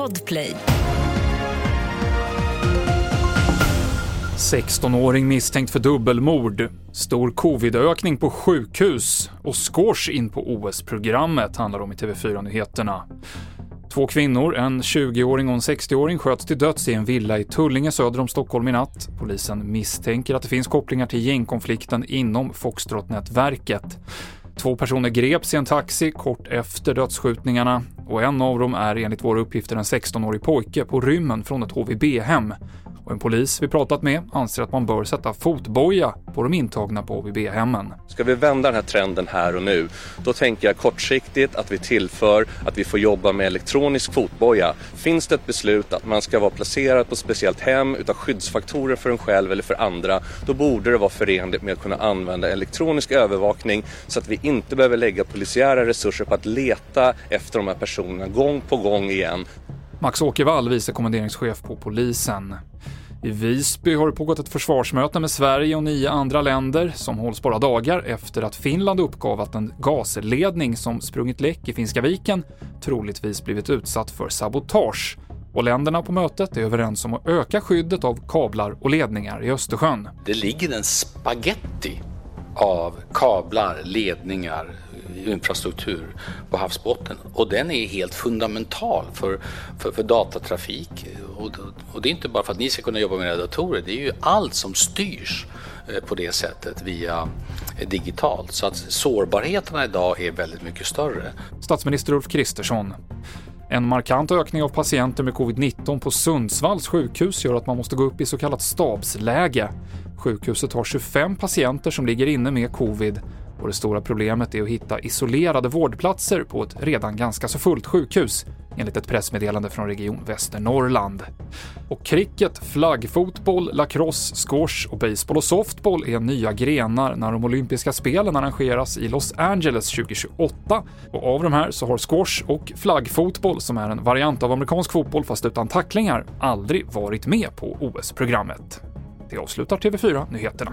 Podplay. 16-åring misstänkt för dubbelmord, stor covidökning på sjukhus och skårs in på OS-programmet handlar om i TV4-nyheterna. Två kvinnor, en 20-åring och en 60-åring, sköts till döds i en villa i Tullinge söder om Stockholm i natt. Polisen misstänker att det finns kopplingar till gängkonflikten inom Foxtrot-nätverket. Två personer greps i en taxi kort efter dödsskjutningarna och en av dem är enligt våra uppgifter en 16-årig pojke på rymmen från ett HVB-hem. Och en polis vi pratat med anser att man bör sätta fotboja på de intagna på HVB-hemmen. Ska vi vända den här trenden här och nu, då tänker jag kortsiktigt att vi tillför att vi får jobba med elektronisk fotboja. Finns det ett beslut att man ska vara placerad på ett speciellt hem utav skyddsfaktorer för en själv eller för andra, då borde det vara förenligt med att kunna använda elektronisk övervakning så att vi inte behöver lägga polisiära resurser på att leta efter de här personerna gång på gång igen. Max Åkervall, vicekommenderingschef på polisen. I Visby har det pågått ett försvarsmöte med Sverige och nio andra länder som hålls bara dagar efter att Finland uppgav att en gasledning som sprungit läck i Finska viken troligtvis blivit utsatt för sabotage. Och länderna på mötet är överens om att öka skyddet av kablar och ledningar i Östersjön. Det ligger en spaghetti av kablar, ledningar, infrastruktur på havsbotten och den är helt fundamental för, för, för datatrafik. Och, och, det är inte bara för att ni ska kunna jobba med era datorer, det är ju allt som styrs eh, på det sättet via eh, digitalt. Så att sårbarheterna idag är väldigt mycket större. Statsminister Ulf Kristersson. En markant ökning av patienter med covid-19 på Sundsvalls sjukhus gör att man måste gå upp i så kallat stabsläge. Sjukhuset har 25 patienter som ligger inne med covid och det stora problemet är att hitta isolerade vårdplatser på ett redan ganska så fullt sjukhus, enligt ett pressmeddelande från Region Västernorrland. Och cricket, flaggfotboll, lacrosse, squash och baseball och softball är nya grenar när de olympiska spelen arrangeras i Los Angeles 2028. Och av de här så har squash och flaggfotboll, som är en variant av amerikansk fotboll fast utan tacklingar, aldrig varit med på OS-programmet. Det avslutar TV4-nyheterna.